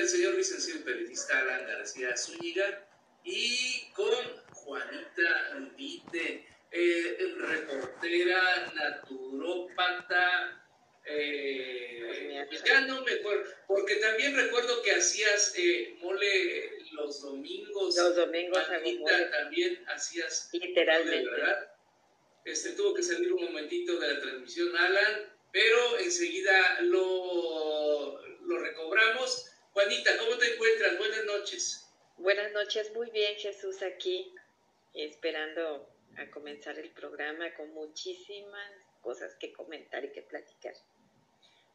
el señor licenciado periodista Alan García Zúñiga y con Juanita Vite, eh, reportera naturópata. Eh, ya no me acuerdo, porque también recuerdo que hacías eh, mole los domingos. Los domingos Juanita, también hacías. Literalmente. ¿verdad? Este tuvo que salir un momentito de la transmisión, Alan, pero enseguida lo, lo recobramos. Juanita, ¿cómo te encuentras? Buenas noches. Buenas noches, muy bien Jesús aquí, esperando a comenzar el programa con muchísimas cosas que comentar y que platicar.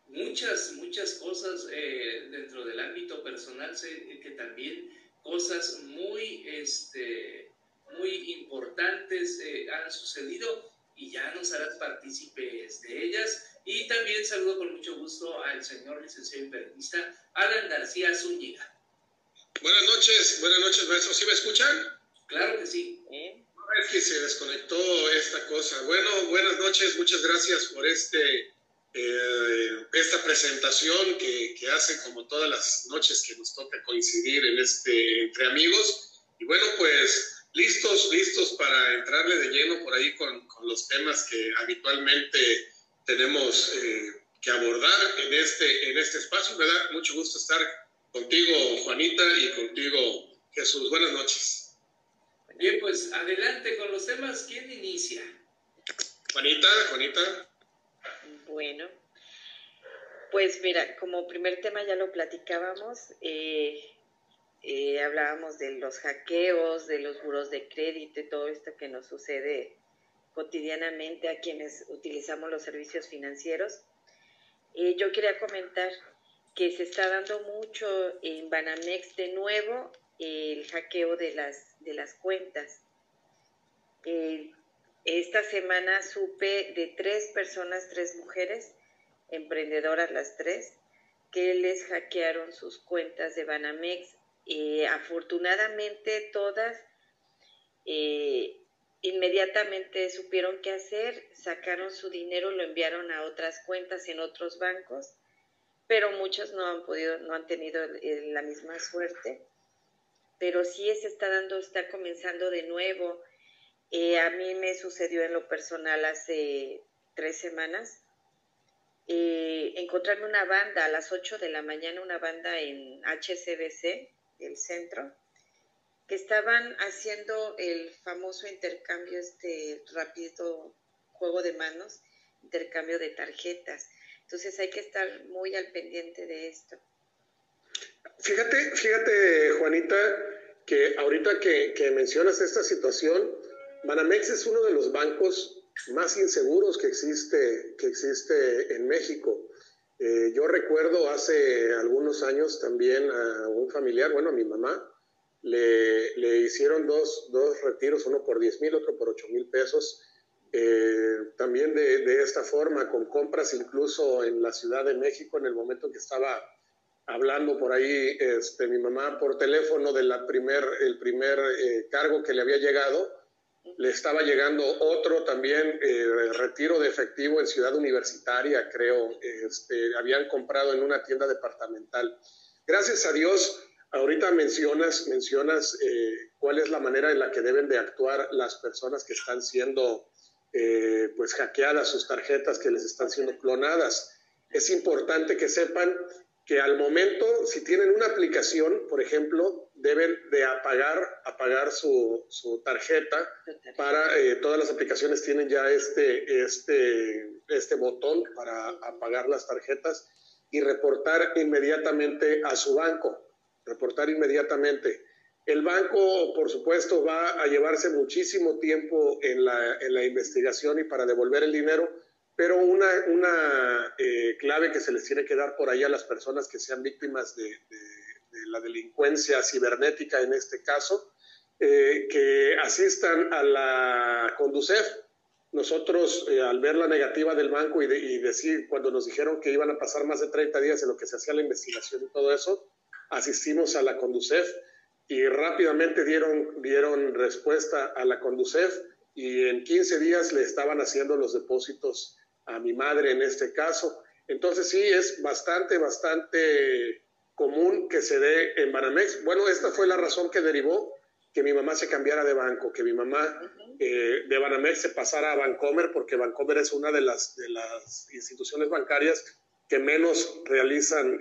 Muchas, muchas cosas eh, dentro del ámbito personal, sé que también cosas muy, este, muy importantes eh, han sucedido y ya nos harás partícipes de ellas. Y también saludo con mucho gusto al señor licenciado periodista Alan García Zúñiga. Buenas noches, buenas noches, maestro. ¿Sí me escuchan? Claro que sí. Es que se desconectó esta cosa. Bueno, buenas noches, muchas gracias por este eh, esta presentación que, que, hace como todas las noches que nos toca coincidir en este entre amigos. Y bueno, pues listos, listos para entrarle de lleno por ahí con, con los temas que habitualmente tenemos eh, que abordar en este, en este espacio. Me da mucho gusto estar contigo, Juanita, y contigo, Jesús. Buenas noches. Bien, pues adelante con los temas. ¿Quién inicia? Juanita, Juanita. Bueno, pues mira, como primer tema ya lo platicábamos, eh, eh, hablábamos de los hackeos, de los buros de crédito y todo esto que nos sucede cotidianamente a quienes utilizamos los servicios financieros. Eh, yo quería comentar que se está dando mucho en Banamex de nuevo el hackeo de las, de las cuentas. Eh, esta semana supe de tres personas, tres mujeres, emprendedoras las tres, que les hackearon sus cuentas de Banamex. Eh, afortunadamente todas inmediatamente supieron qué hacer, sacaron su dinero, lo enviaron a otras cuentas en otros bancos pero muchos no han podido, no han tenido la misma suerte. Pero sí se está dando, está comenzando de nuevo. Eh, a mí me sucedió en lo personal hace tres semanas. Eh, encontrarme una banda a las 8 de la mañana, una banda en HCBC, el centro, que estaban haciendo el famoso intercambio, este rápido juego de manos, intercambio de tarjetas. Entonces hay que estar muy al pendiente de esto. Fíjate, fíjate, Juanita, que ahorita que, mencionas esta situación, Banamex es uno de los bancos más inseguros que existe, que existe en México. Eh, yo recuerdo hace algunos años también a un familiar, bueno, a mi mamá, le, le hicieron dos, dos, retiros, uno por 10 mil, otro por 8 mil pesos, eh, también de, esta forma, con compras incluso en la Ciudad de México, en el momento en que estaba hablando por ahí este, mi mamá por teléfono del primer, el primer eh, cargo que le había llegado, le estaba llegando otro también, eh, retiro de efectivo en Ciudad Universitaria, creo, este, habían comprado en una tienda departamental. Gracias a Dios, ahorita mencionas, mencionas cuál es la manera en la que deben de actuar las personas que están siendo eh, pues hackeadas sus tarjetas que les están siendo clonadas. Es importante que sepan que al momento, si tienen una aplicación, por ejemplo, deben de apagar, apagar su, su tarjeta para, eh, todas las aplicaciones tienen ya este, este, este botón para apagar las tarjetas y reportar inmediatamente a su banco, reportar inmediatamente. El banco, por supuesto, va a llevarse muchísimo tiempo en la, en la investigación y para devolver el dinero, pero una, una eh, clave que se les tiene que dar por ahí a las personas que sean víctimas de, la delincuencia cibernética en este caso, eh, que asistan a la Conducef. Nosotros, eh, al ver la negativa del banco y, y decir, cuando nos dijeron que iban a pasar más de 30 días en lo que se hacía la investigación y todo eso, asistimos a la Conducef y rápidamente dieron, dieron respuesta a la Conducef y en 15 días le estaban haciendo los depósitos a mi madre en este caso. Entonces sí, es bastante, bastante común que se dé en Banamex. Bueno, esta fue la razón que derivó que mi mamá se cambiara de banco, que mi mamá eh, de Banamex se pasara a Bancomer, porque Bancomer es una de las, de las instituciones bancarias que menos realizan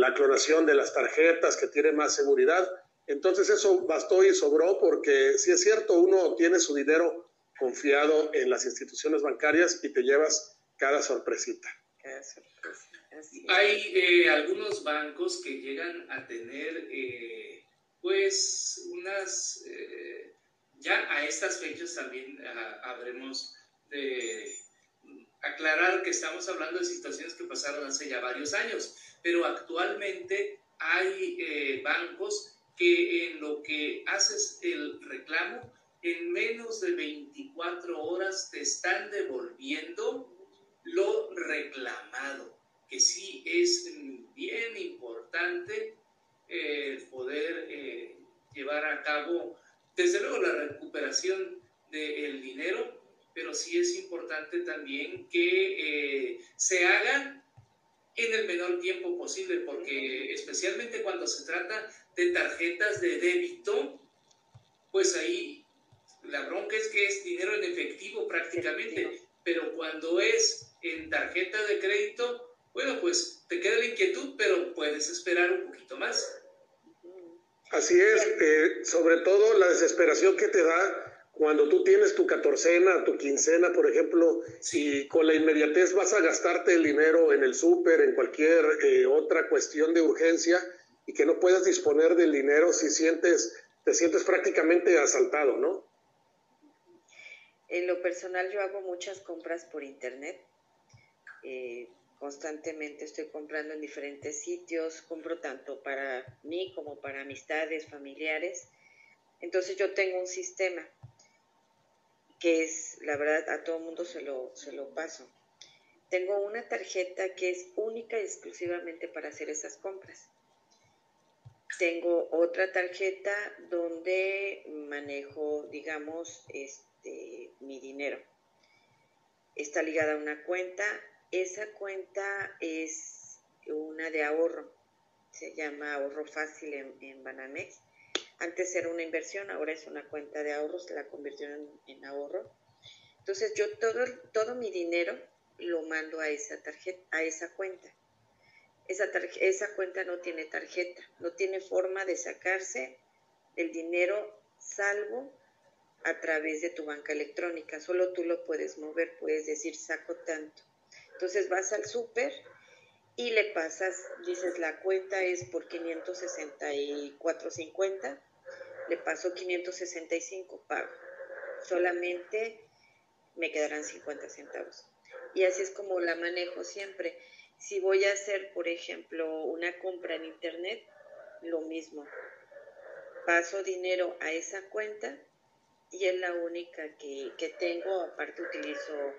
la clonación de las tarjetas, que tiene más seguridad. Entonces eso bastó y sobró porque si es cierto, uno tiene su dinero confiado en las instituciones bancarias y te llevas cada sorpresita. Hay eh, algunos bancos que llegan a tener eh, pues unas, eh, ya a estas fechas también ah, habremos de aclarar que estamos hablando de situaciones que pasaron hace ya varios años, pero actualmente hay bancos que en lo que haces el reclamo, en menos de 24 horas te están devolviendo lo reclamado, que sí es bien importante eh, poder eh, llevar a cabo, desde luego, la recuperación del dinero, pero sí es importante también que eh, se haga en el menor tiempo posible, porque especialmente cuando se trata de tarjetas de débito, pues ahí la bronca es que es dinero en efectivo prácticamente, pero cuando es en tarjeta de crédito, bueno, pues te queda la inquietud, pero puedes esperar un poquito más. Así es, eh, sobre todo la desesperación que te da cuando tú tienes tu catorcena, tu quincena, por ejemplo, y con la inmediatez vas a gastarte el dinero en el súper, en cualquier eh, otra cuestión de urgencia, y que no puedas disponer del dinero si sientes, te sientes prácticamente asaltado, ¿no? En lo personal yo hago muchas compras por internet. Eh, constantemente estoy comprando en diferentes sitios, compro tanto para mí como para amistades, familiares. Entonces yo tengo un sistema que es, la verdad, a todo mundo se lo, se lo paso. Tengo una tarjeta que es única y exclusivamente para hacer esas compras. Tengo otra tarjeta donde manejo, digamos, este, mi dinero. Está ligada a una cuenta esa cuenta es una de ahorro, se llama ahorro fácil en, Banamex. Antes era una inversión, ahora es una cuenta de ahorro, se la convirtieron en, ahorro. Entonces yo todo, todo mi dinero lo mando a esa tarjeta, a esa cuenta. Esa, esa cuenta no tiene tarjeta, no tiene forma de sacarse el dinero salvo a través de tu banca electrónica. Solo tú lo puedes mover, puedes decir saco tanto. Entonces vas al súper y le pasas, dices la cuenta es por 564.50, le paso 565, pago. Solamente me quedarán 50 centavos. Y así es como la manejo siempre. Si voy a hacer, por ejemplo, una compra en internet, lo mismo. Paso dinero a esa cuenta y es la única que, que tengo. Aparte utilizo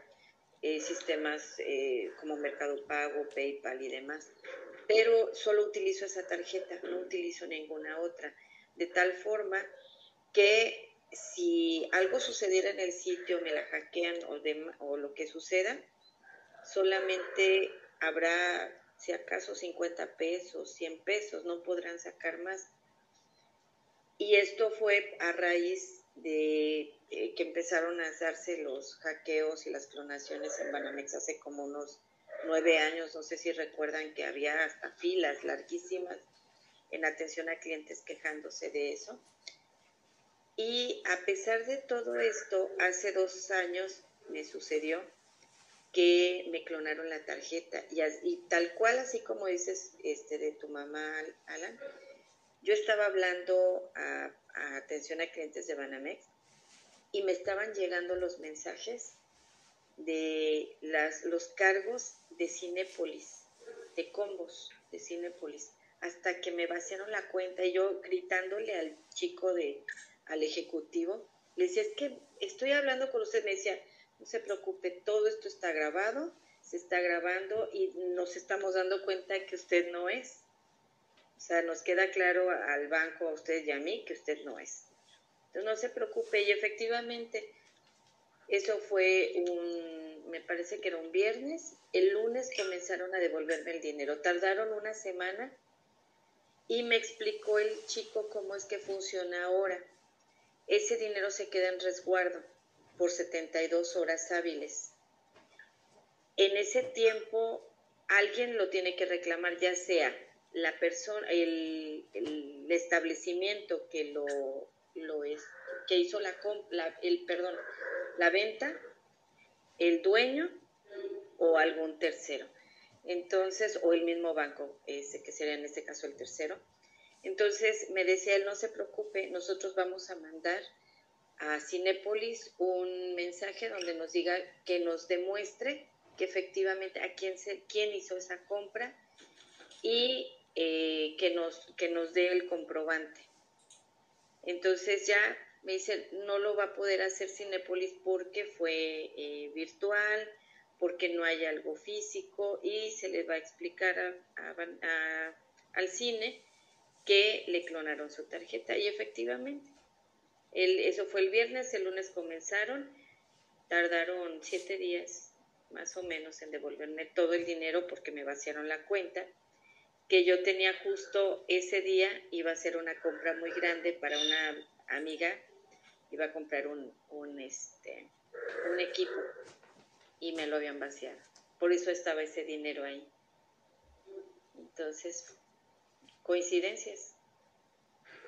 eh, sistemas eh, como Mercado Pago, PayPal y demás. Pero solo utilizo esa tarjeta, no utilizo ninguna otra. De tal forma que si algo sucediera en el sitio, me la hackean o, lo que suceda, solamente habrá, si acaso, 50 pesos, 100 pesos, no podrán sacar más. Y esto fue a raíz de eh, que empezaron a hacerse los hackeos y las clonaciones en Banamex hace como unos nueve años, no sé si recuerdan que había hasta filas larguísimas en atención a clientes quejándose de eso. Y a pesar de todo esto, hace dos años me sucedió que me clonaron la tarjeta y, tal cual así como dices este de tu mamá Alan, yo estaba hablando a atención a clientes de Banamex y me estaban llegando los mensajes de las, los cargos de Cinépolis, de combos de Cinépolis, hasta que me vaciaron la cuenta y yo gritándole al chico de, al ejecutivo, le decía, es que estoy hablando con usted, me decía, no se preocupe, todo esto está grabado, se está grabando y nos estamos dando cuenta que usted no es. O sea, nos queda claro al banco, a usted y a mí, que usted no es. Entonces no se preocupe y efectivamente eso fue un, me parece que era un viernes, el lunes comenzaron a devolverme el dinero. Tardaron una semana y me explicó el chico cómo es que funciona ahora. Ese dinero se queda en resguardo por 72 horas hábiles. En ese tiempo alguien lo tiene que reclamar, ya sea la persona, el, establecimiento que lo, lo es, que hizo la, la, el perdón, la venta, el dueño o algún tercero. Entonces, o el mismo banco, ese que sería en este caso el tercero. Entonces me decía él, no se preocupe, nosotros vamos a mandar a Cinépolis un mensaje donde nos diga que nos demuestre que efectivamente a quién, se, quién hizo esa compra y eh, que, nos, que nos dé el comprobante. Entonces ya me dice, no lo va a poder hacer Cinépolis porque fue eh, virtual, porque no hay algo físico y se le va a explicar al cine que le clonaron su tarjeta. Y efectivamente, el, eso fue el viernes, el lunes comenzaron, tardaron siete días más o menos en devolverme todo el dinero porque me vaciaron la cuenta, que yo tenía justo ese día, iba a ser una compra muy grande para una amiga, iba a comprar un, un, este, un equipo y me lo habían vaciado. Por eso estaba ese dinero ahí. Entonces, coincidencias.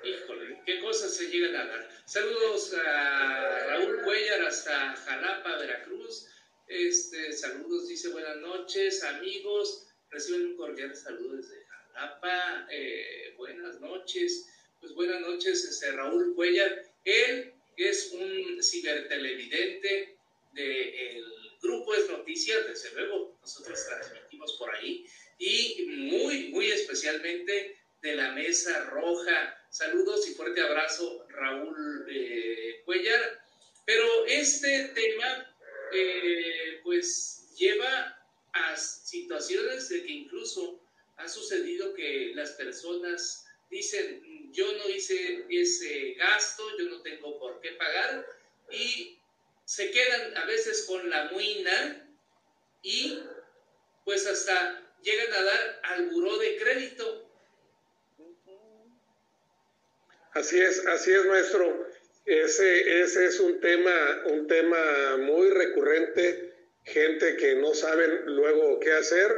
Híjole, qué cosas se llegan a dar. Saludos a Raúl Cuellar hasta Jalapa, Veracruz. Este, saludos, dice buenas noches, amigos. Reciben un cordial saludo desde Jalapa. Eh, buenas noches. Pues buenas noches, este, Raúl Cuellar. Él es un cibertelevidente del grupo Es Noticias, desde luego, nosotros transmitimos por ahí. Y muy, muy especialmente de la Mesa Roja. Saludos y fuerte abrazo, Raúl eh, Cuellar. Pero este tema, eh, pues, lleva a situaciones de que incluso ha sucedido que las personas dicen, yo no hice ese gasto, yo no tengo por qué pagar, y se quedan a veces con la muina y pues hasta llegan a dar al buró de crédito Así es, así es, maestro. Ese, ese es un tema, un tema muy recurrente. Gente que no saben luego qué hacer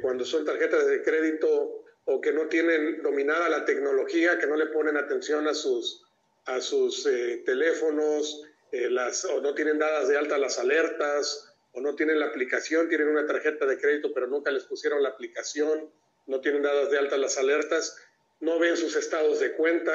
cuando son tarjetas de crédito o que no tienen dominada la tecnología, que no le ponen atención a sus, a sus eh, teléfonos, eh, las, o no tienen dadas de alta las alertas, o no tienen la aplicación, tienen una tarjeta de crédito pero nunca les pusieron la aplicación, no tienen dadas de alta las alertas no ven sus estados de cuenta,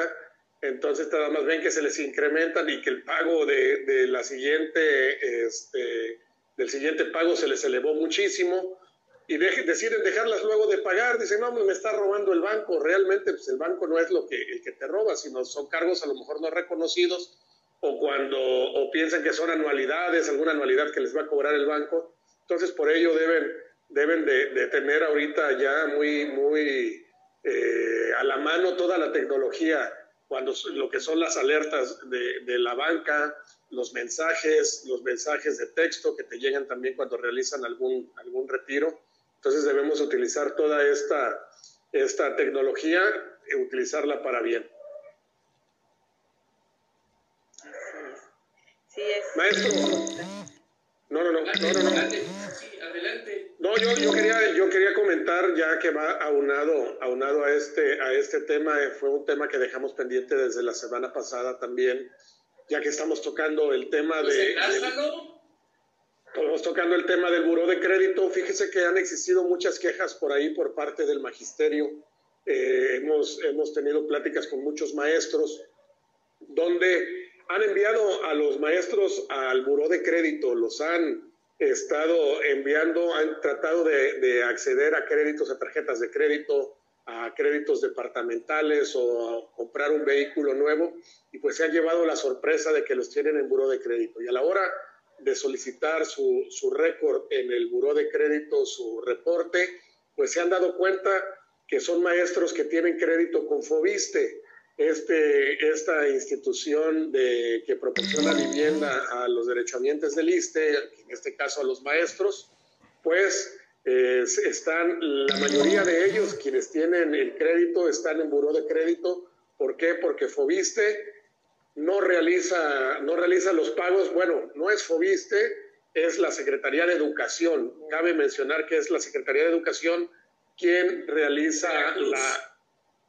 entonces nada más ven que se les incrementan y que el pago de, la siguiente, este, del siguiente pago se les elevó muchísimo y deciden dejarlas luego de pagar, dicen, no, me está robando el banco, realmente pues el banco no es lo que, el que te roba, sino son cargos a lo mejor no reconocidos o cuando o piensan que son anualidades, alguna anualidad que les va a cobrar el banco, entonces por ello deben, deben de, de tener ahorita ya muy, muy eh, a la mano toda la tecnología, cuando lo que son las alertas de, la banca, los mensajes, los mensajes de texto que te llegan también cuando realizan algún, algún retiro. Entonces debemos utilizar toda esta, esta tecnología y utilizarla para bien. Es. Maestro. No, no, no, no, no, no. adelante. No, yo, yo, quería, yo quería comentar ya que va aunado, aunado a, este, a este tema, eh, fue un tema que dejamos pendiente desde la semana pasada también, ya que estamos tocando el tema pues de... Estamos tocando el tema del buró de crédito. Fíjese que han existido muchas quejas por ahí por parte del magisterio. Eh, hemos, hemos tenido pláticas con muchos maestros donde han enviado a los maestros al buró de crédito, los han estado enviando, han tratado de, acceder a créditos, a tarjetas de crédito, a créditos departamentales o a comprar un vehículo nuevo y pues se han llevado la sorpresa de que los tienen en buró de crédito. Y a la hora de solicitar su, su récord en el buró de crédito, su reporte, pues se han dado cuenta que son maestros que tienen crédito con Fobiste. Este, esta institución de, que proporciona vivienda a los derechohabientes del ISTE, en este caso a los maestros, pues están, la mayoría de ellos, quienes tienen el crédito, están en buró de crédito. ¿Por qué? Porque Fobiste no realiza, no realiza los pagos. Bueno, no es Fobiste, es la Secretaría de Educación. Cabe mencionar que es la Secretaría de Educación quien realiza la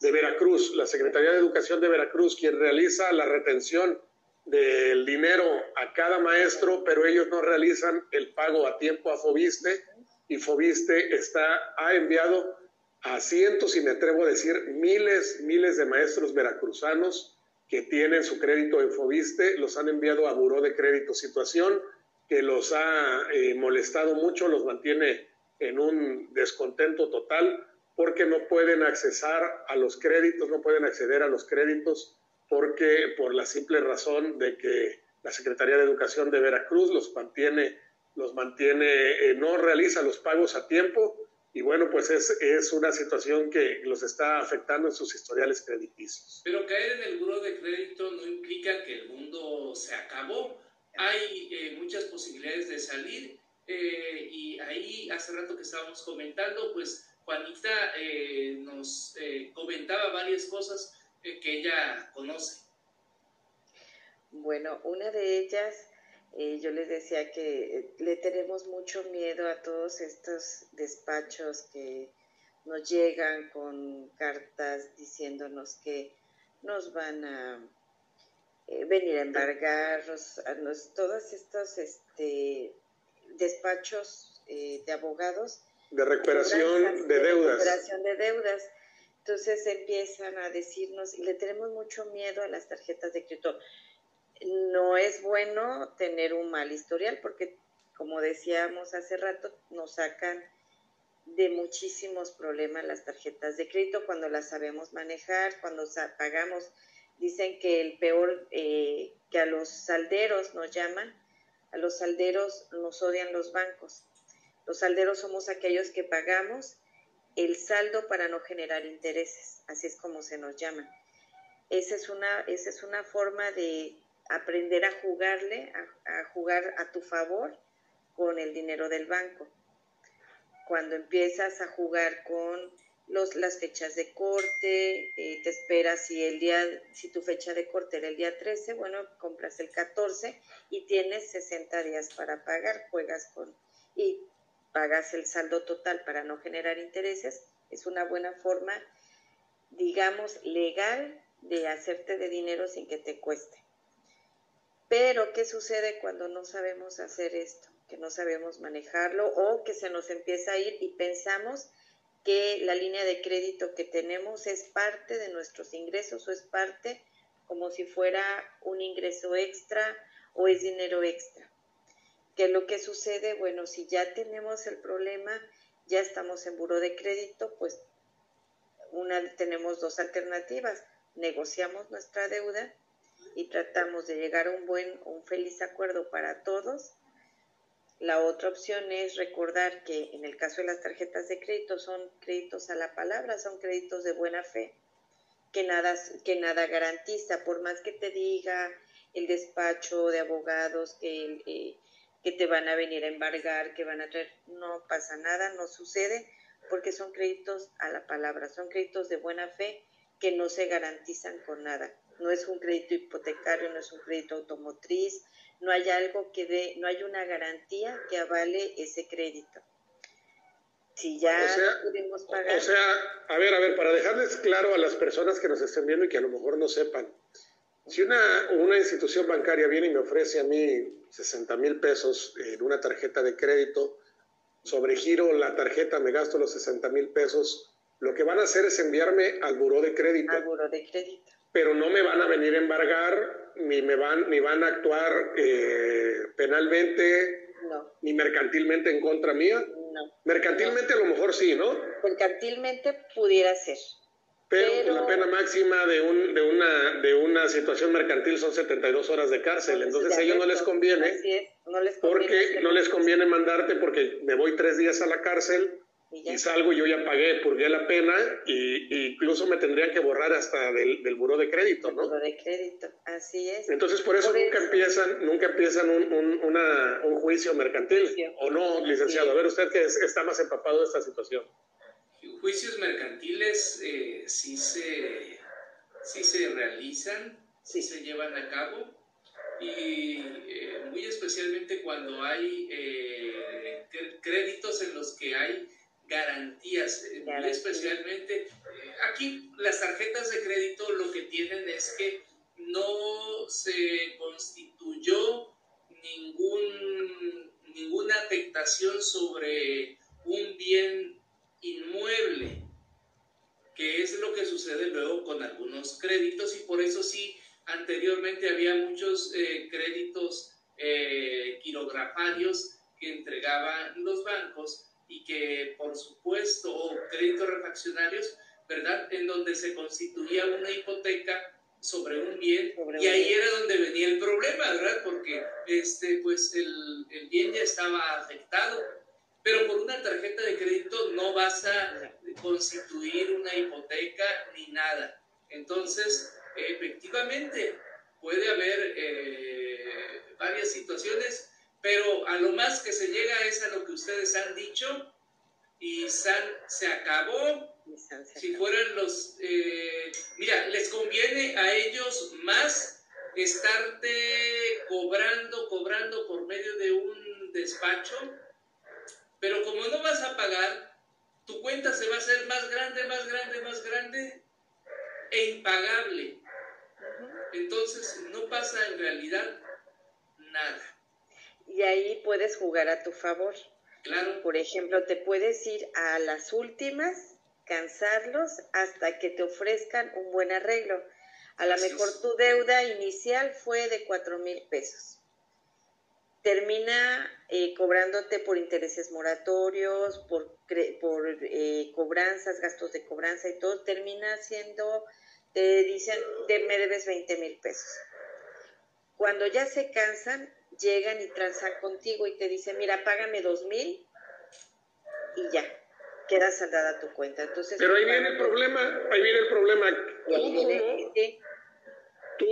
de Veracruz, la Secretaría de Educación de Veracruz, quien realiza la retención del dinero a cada maestro, pero ellos no realizan el pago a tiempo a Fobiste y Fobiste está, ha enviado a cientos, y me atrevo a decir miles, miles de maestros veracruzanos que tienen su crédito en Fobiste, los han enviado a Buró de Crédito, situación que los ha eh, molestado mucho, los mantiene en un descontento total porque no pueden accesar a los créditos, no pueden acceder a los créditos porque por la simple razón de que la Secretaría de Educación de Veracruz los mantiene los mantiene, eh, no realiza los pagos a tiempo y bueno, pues es, es, una situación que los está afectando en sus historiales crediticios. Pero caer en el buro de crédito no implica que el mundo se acabó. Hay eh, muchas posibilidades de salir eh, y ahí hace rato que estábamos comentando, pues Juanita nos comentaba varias cosas que ella conoce. Bueno, una de ellas eh, yo les decía que eh, le tenemos mucho miedo a todos estos despachos que nos llegan con cartas diciéndonos que nos van a eh, venir a embargar, todos estos este, despachos de abogados. De recuperación de deudas. De recuperación de deudas. Entonces empiezan a decirnos, y le tenemos mucho miedo a las tarjetas de crédito no es bueno tener un mal historial porque, como decíamos hace rato, nos sacan de muchísimos problemas las tarjetas de crédito cuando las sabemos manejar, cuando pagamos. Dicen que el peor, eh, que a los salderos nos llaman, a los salderos nos odian los bancos. Los salderos somos aquellos que pagamos el saldo para no generar intereses, así es como se nos llaman. Esa es una, esa es una forma de aprender a jugarle, a, jugar a tu favor con el dinero del banco. Cuando empiezas a jugar con los, las fechas de corte, eh, te esperas si el día, si tu fecha de corte era el día 13, bueno, compras el 14 y tienes 60 días para pagar, juegas con y pagas el saldo total para no generar intereses. Es una buena forma, digamos, legal de hacerte de dinero sin que te cueste. Pero, ¿qué sucede cuando no sabemos hacer esto? Que no sabemos manejarlo o que se nos empieza a ir y pensamos que la línea de crédito que tenemos es parte de nuestros ingresos o es parte como si fuera un ingreso extra o es dinero extra. ¿Qué es lo que sucede? Bueno, si ya tenemos el problema, ya estamos en buro de crédito, pues una, tenemos dos alternativas. Negociamos nuestra deuda y tratamos de llegar a un buen, un feliz acuerdo para todos. La otra opción es recordar que en el caso de las tarjetas de crédito son créditos a la palabra, son créditos de buena fe, que nada, que nada garantiza, por más que te diga el despacho de abogados que, eh, que te van a venir a embargar, que van a traer, no pasa nada, no sucede, porque son créditos a la palabra, son créditos de buena fe que no se garantizan con nada no es un crédito hipotecario, no es un crédito automotriz, no hay algo que dé, no hay una garantía que avale ese crédito. Si ya pudimos pagar. O sea, a ver, a ver, para dejarles claro a las personas que nos estén viendo y que a lo mejor no sepan, si una, una institución bancaria viene y me ofrece a mí 60 mil pesos en una tarjeta de crédito, sobregiro la tarjeta, me gasto los 60 mil pesos, lo que van a hacer es enviarme al buró de crédito. Al buró de crédito pero no me van a venir a embargar, ni me van, ni van a actuar eh, penalmente, ni mercantilmente en contra mía. No. Mercantilmente a lo mejor sí, ¿no? Mercantilmente pudiera ser. Pero, la pena máxima de, un, de, una, de una situación mercantil son 72 horas de cárcel. Entonces a ellos no les conviene. no les conviene porque no les conviene mandarte porque me voy tres días a la cárcel y, salgo y yo ya pagué, purgué la pena y, incluso me tendrían que borrar hasta del, del buró de crédito, ¿no? Buró de crédito, así es. Entonces por eso nunca empiezan, nunca empiezan un, un, un juicio mercantil, ¿o no, licenciado? A ver, usted que está más empapado de esta situación. Juicios mercantiles eh, sí, se, sí se realizan, sí se llevan a cabo. Y eh, muy especialmente cuando hay eh, créditos en los que hay garantías, muy especialmente aquí las tarjetas de crédito lo que tienen es que no se constituyó ningún, ninguna afectación sobre un bien inmueble, que es lo que sucede luego con algunos créditos y por eso sí Anteriormente había muchos eh, créditos eh, quirografarios que entregaban los bancos y que, por supuesto, o créditos refaccionarios, ¿verdad? En donde se constituía una hipoteca sobre un bien y ahí era donde venía el problema, ¿verdad? Porque este, pues el, el bien ya estaba afectado, pero por una tarjeta de crédito no vas a constituir una hipoteca ni nada. Entonces, efectivamente puede haber eh, varias situaciones, pero a lo más que se llega es a lo que ustedes han dicho y San se acabó. Si fueran los, eh, mira, les conviene a ellos más estarte cobrando, cobrando por medio de un despacho, pero como no vas a pagar, tu cuenta se va a hacer más grande, más grande, más grande e impagable. Entonces no pasa en realidad nada. Y ahí puedes jugar a tu favor. Claro. Por ejemplo, te puedes ir a las últimas, cansarlos hasta que te ofrezcan un buen arreglo. A lo mejor tu deuda inicial fue de cuatro mil pesos. Termina eh, cobrándote por intereses moratorios, por, por eh, cobranzas, gastos de cobranza y todo. Termina siendo te dicen, me debes 20 mil pesos. Cuando ya se cansan, llegan y transan contigo y te dicen, mira, págame dos mil y ya, queda saldada tu cuenta. Entonces, Pero ahí viene el problema, ahí viene el problema. tú,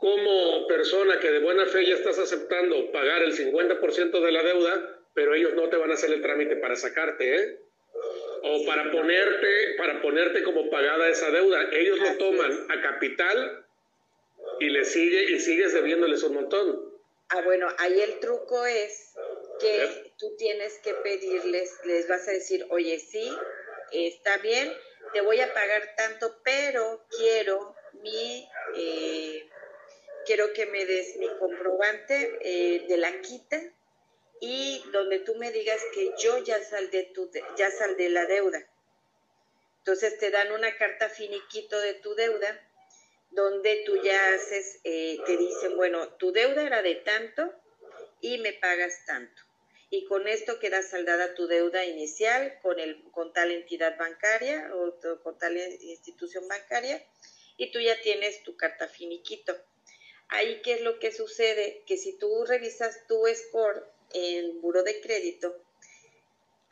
como persona que de buena fe ya estás aceptando pagar el 50% de la deuda, pero ellos no te van a hacer el trámite para sacarte, ¿eh? o para ponerte, para ponerte como pagada esa deuda. Ellos lo toman a capital y le sigue y sigues debiéndoles un montón. Ah, bueno, ahí el truco es que tú tienes que pedirles, les vas a decir, oye, sí, está bien, te voy a pagar tanto, pero quiero mi, eh, quiero que me des mi comprobante eh, de la quita y donde tú me digas que yo ya saldé, tu, ya saldé la deuda. Entonces te dan una carta finiquito de tu deuda, donde tú ya haces, eh, te dicen, bueno, tu deuda era de tanto y me pagas tanto. Y con esto queda saldada tu deuda inicial con, el, con tal entidad bancaria o con tal institución bancaria y tú ya tienes tu carta finiquito. Ahí, ¿qué es lo que sucede? Que si tú revisas tu score el buro de crédito,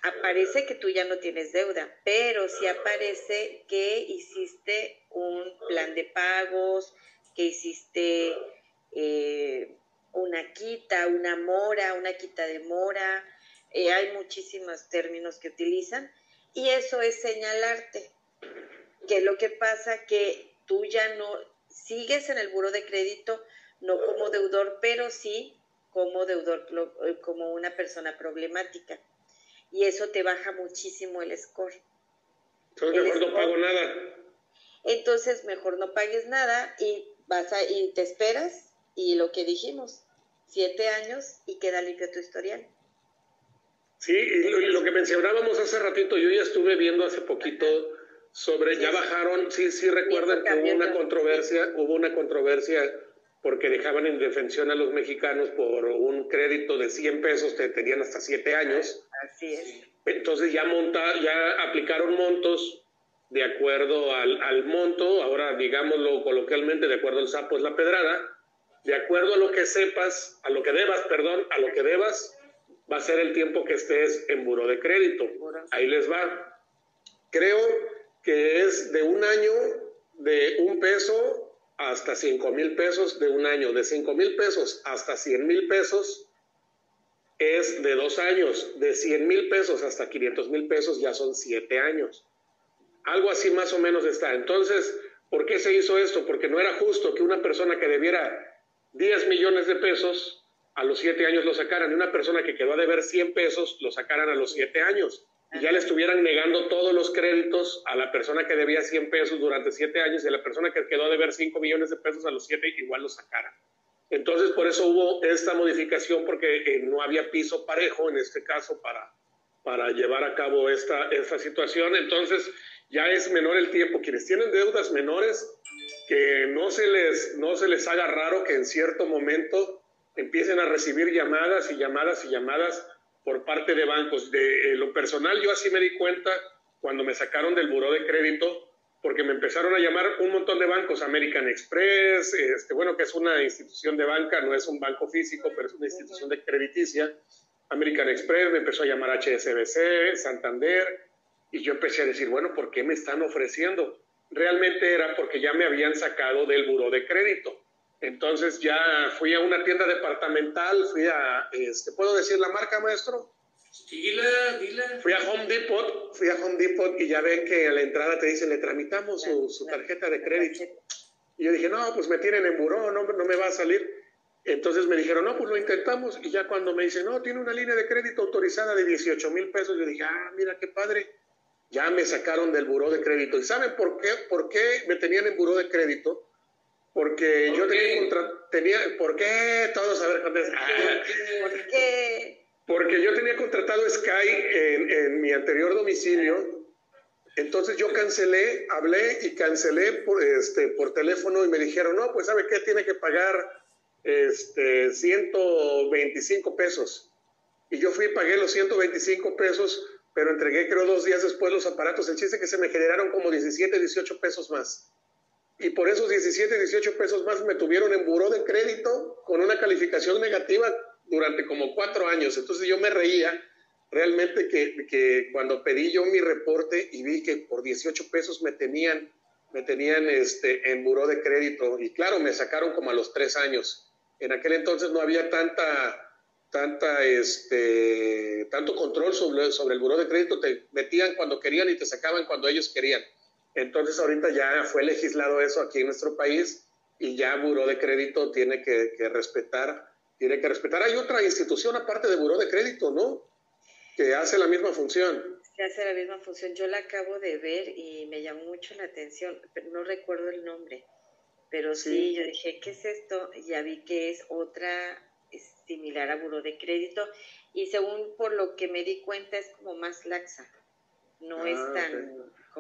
aparece que tú ya no tienes deuda, pero sí aparece que hiciste un plan de pagos, que hiciste eh, una quita, una mora, una quita de mora, eh, hay muchísimos términos que utilizan, y eso es señalarte que lo que pasa que tú ya no sigues en el buro de crédito, no como deudor, pero sí como deudor, eh, como una persona problemática. Y eso te baja muchísimo el score. Entonces mejor no pago nada. Entonces mejor no pagues nada y vas a, y te esperas y lo que dijimos, siete años y queda limpio tu historial. Sí, y lo, que mencionábamos hace ratito, yo ya estuve viendo hace poquito sobre, ya bajaron, sí, sí recuerdan que hubo una controversia, hubo una controversia porque dejaban en defensión a los mexicanos por un crédito de 100 pesos que tenían hasta 7 años. Así es. Entonces ya, monta, ya aplicaron montos de acuerdo al, al, monto, ahora digámoslo coloquialmente, de acuerdo al sapo es la pedrada, de acuerdo a lo que sepas, a lo que debas, perdón, a lo que debas, va a ser el tiempo que estés en buro de crédito. Ahí les va. Creo que es de un año de un peso hasta cinco mil pesos de un año. De cinco mil pesos hasta cien mil pesos es de dos años. De cien mil pesos hasta 500 mil pesos ya son siete años. Algo así más o menos está. Entonces, ¿por qué se hizo esto? Porque no era justo que una persona que debiera 10 millones de pesos a los siete años lo sacaran y una persona que quedó a deber 100 pesos lo sacaran a los siete años y ya le estuvieran negando todos los créditos a la persona que debía 100 pesos durante siete años y a la persona que quedó a deber 5 millones de pesos a los siete igual lo sacaran. Entonces, por eso hubo esta modificación, porque eh, no había piso parejo en este caso para, para llevar a cabo esta, esta situación. Entonces, ya es menor el tiempo. Quienes tienen deudas menores, que no se les, no se les haga raro que en cierto momento empiecen a recibir llamadas y llamadas y llamadas por parte de bancos. De lo personal, yo así me di cuenta cuando me sacaron del buró de crédito, porque me empezaron a llamar un montón de bancos, American Express, este, bueno, que es una institución de banca, no es un banco físico, pero es una institución de crediticia. American Express me empezó a llamar HSBC, Santander, y yo empecé a decir, bueno, ¿por qué me están ofreciendo? Realmente era porque ya me habían sacado del buró de crédito. Entonces ya fui a una tienda departamental, fui a, este, ¿puedo decir la marca, maestro? Dila, dila. Fui a Home Depot, fui a Home Depot y ya ven que a la entrada te dicen, le tramitamos su, tarjeta de crédito. Y yo dije, no, pues me tienen en buró, no, no me va a salir. Entonces me dijeron, no, pues lo intentamos. Y ya cuando me dicen, no, tiene una línea de crédito autorizada de 18 mil pesos, yo dije, ah, mira qué padre. Ya me sacaron del buró de crédito. ¿Y saben por qué? ¿Por qué me tenían en buró de crédito? Porque yo tenía, tenía, ¿por qué? Todos a ver, ¿Por qué? Porque yo tenía contratado Sky en, en, mi anterior domicilio, entonces yo cancelé, hablé y cancelé por, este, por teléfono y me dijeron, no, pues ¿sabe qué? Tiene que pagar este, 125 pesos. Y yo fui y pagué los 125 pesos, pero entregué creo dos días después los aparatos. El chiste que se me generaron como 17, 18 pesos más y por esos 17, 18 pesos más me tuvieron en buró de crédito con una calificación negativa durante como cuatro años. Entonces yo me reía realmente que, que, cuando pedí yo mi reporte y vi que por 18 pesos me tenían, me tenían este, en buró de crédito y claro, me sacaron como a los tres años. En aquel entonces no había tanta, tanta, este, tanto control sobre, sobre el buró de crédito, te metían cuando querían y te sacaban cuando ellos querían. Entonces ahorita ya fue legislado eso aquí en nuestro país y ya Buró de Crédito tiene que, respetar, tiene que respetar. Hay otra institución aparte de Buró de Crédito, ¿no? Que hace la misma función. Que hace la misma función. Yo la acabo de ver y me llamó mucho la atención, pero no recuerdo el nombre. Pero sí, yo dije, ¿qué es esto? Ya vi que es otra similar a Buró de Crédito y según por lo que me di cuenta es como más laxa. No es ah,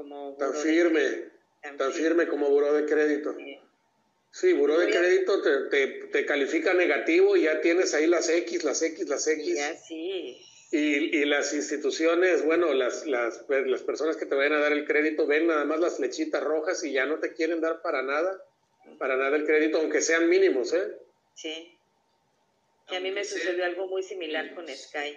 tan tan firme, tan, firme. como buró de crédito. Sí, buró de crédito te, te, califica negativo y ya tienes ahí las X, las X, las X. Ya, sí. Y, y, las instituciones, bueno, las, las, pues, las personas que te vayan a dar el crédito ven nada más las flechitas rojas y ya no te quieren dar para nada, para nada el crédito, aunque sean mínimos, ¿eh? Sí. Y a mí me sucedió algo muy similar con Sky.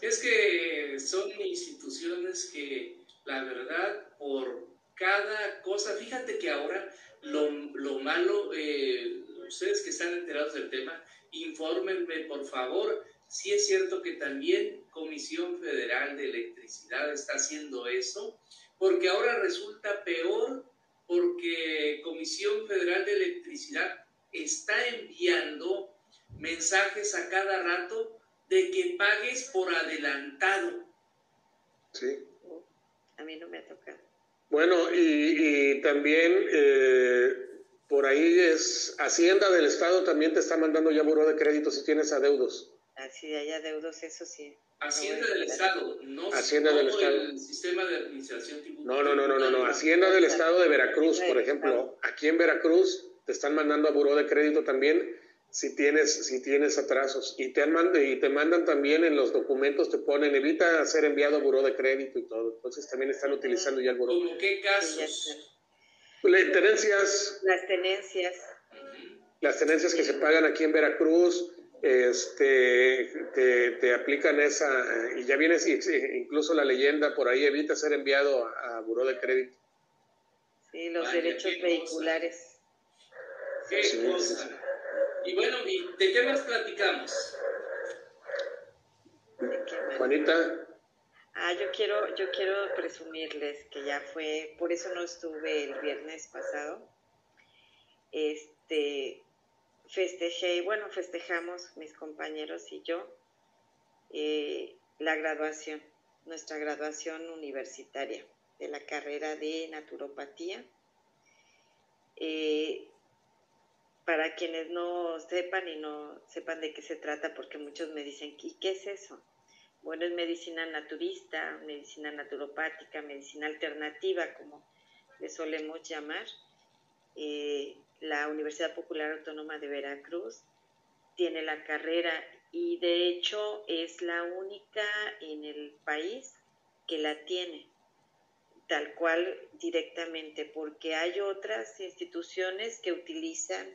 Es que son instituciones que, la verdad, por cada cosa, fíjate que ahora lo, lo malo, eh, ustedes que están enterados del tema, infórmenme por favor. Si es cierto que también Comisión Federal de Electricidad está haciendo eso, porque ahora resulta peor porque Comisión Federal de Electricidad está enviando mensajes a cada rato de que pagues por adelantado. Sí. A mí no me ha tocado. Bueno, y, también eh, por ahí es Hacienda del Estado también te está mandando ya buró de crédito si tienes adeudos. Así hay adeudos, eso sí. Hacienda del Estado, no Hacienda del Estado. el sistema de administración No, no, no, no, no, no. Hacienda del Estado de Veracruz, por ejemplo. Aquí en Veracruz te están mandando a buró de crédito también si tienes, si tienes atrasos. Y te, mandan, y te mandan también en los documentos, te ponen, evita ser enviado a buró de crédito y todo. Entonces también están utilizando ya el buró. ¿Cómo qué casos? tenencias. Las tenencias. Las tenencias que se pagan aquí en Veracruz, este, te, aplican esa, y ya vienes, incluso la leyenda por ahí evita ser enviado a, Buró de Crédito. Sí, los derechos vehiculares. Qué cosa. Y bueno, ¿de qué más platicamos? Juanita. Ah, yo quiero, yo quiero presumirles que ya fue, por eso no estuve el viernes pasado. Este, festejé, bueno, festejamos mis compañeros y yo eh, la graduación, nuestra graduación universitaria de la carrera de naturopatía. Eh, para quienes no sepan y no sepan de qué se trata, porque muchos me dicen, ¿y qué es eso? Bueno, es medicina naturista, medicina naturopática, medicina alternativa, como le solemos llamar. Eh, la Universidad Popular Autónoma de Veracruz tiene la carrera y de hecho es la única en el país que la tiene tal cual directamente, porque hay otras instituciones que utilizan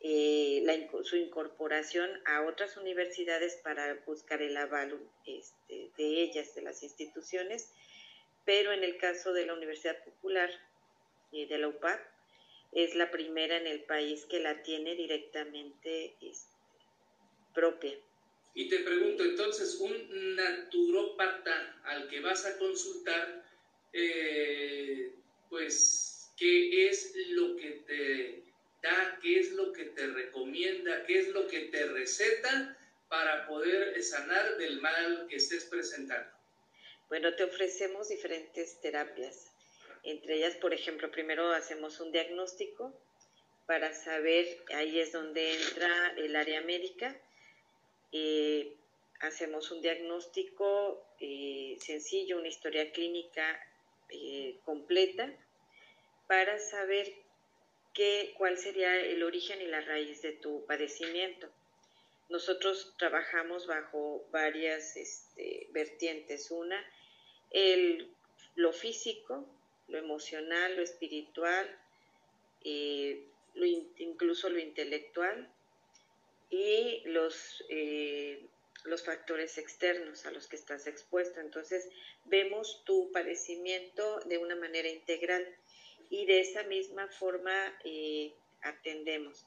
eh, su incorporación a otras universidades para buscar el aval este, de ellas, de las instituciones, pero en el caso de la Universidad Popular de la UPAC, es la primera en el país que la tiene directamente este, propia. Y te pregunto, entonces, un naturópata al que vas a consultar, eh, pues, ¿qué es lo que te da, qué es lo que te recomienda, qué es lo que te receta para poder sanar del mal que estés presentando? Bueno, te ofrecemos diferentes terapias. Entre ellas, por ejemplo, primero hacemos un diagnóstico para saber, ahí es donde entra el área médica. Eh, hacemos un diagnóstico eh, sencillo, una historia clínica eh, completa para saber qué, cuál sería el origen y la raíz de tu padecimiento. Nosotros trabajamos bajo varias este, vertientes. Una, el, lo físico, lo emocional, lo espiritual, eh, incluso lo intelectual y los, eh, los factores externos a los que estás expuesto. Entonces, vemos tu padecimiento de una manera integral y de esa misma forma eh, atendemos,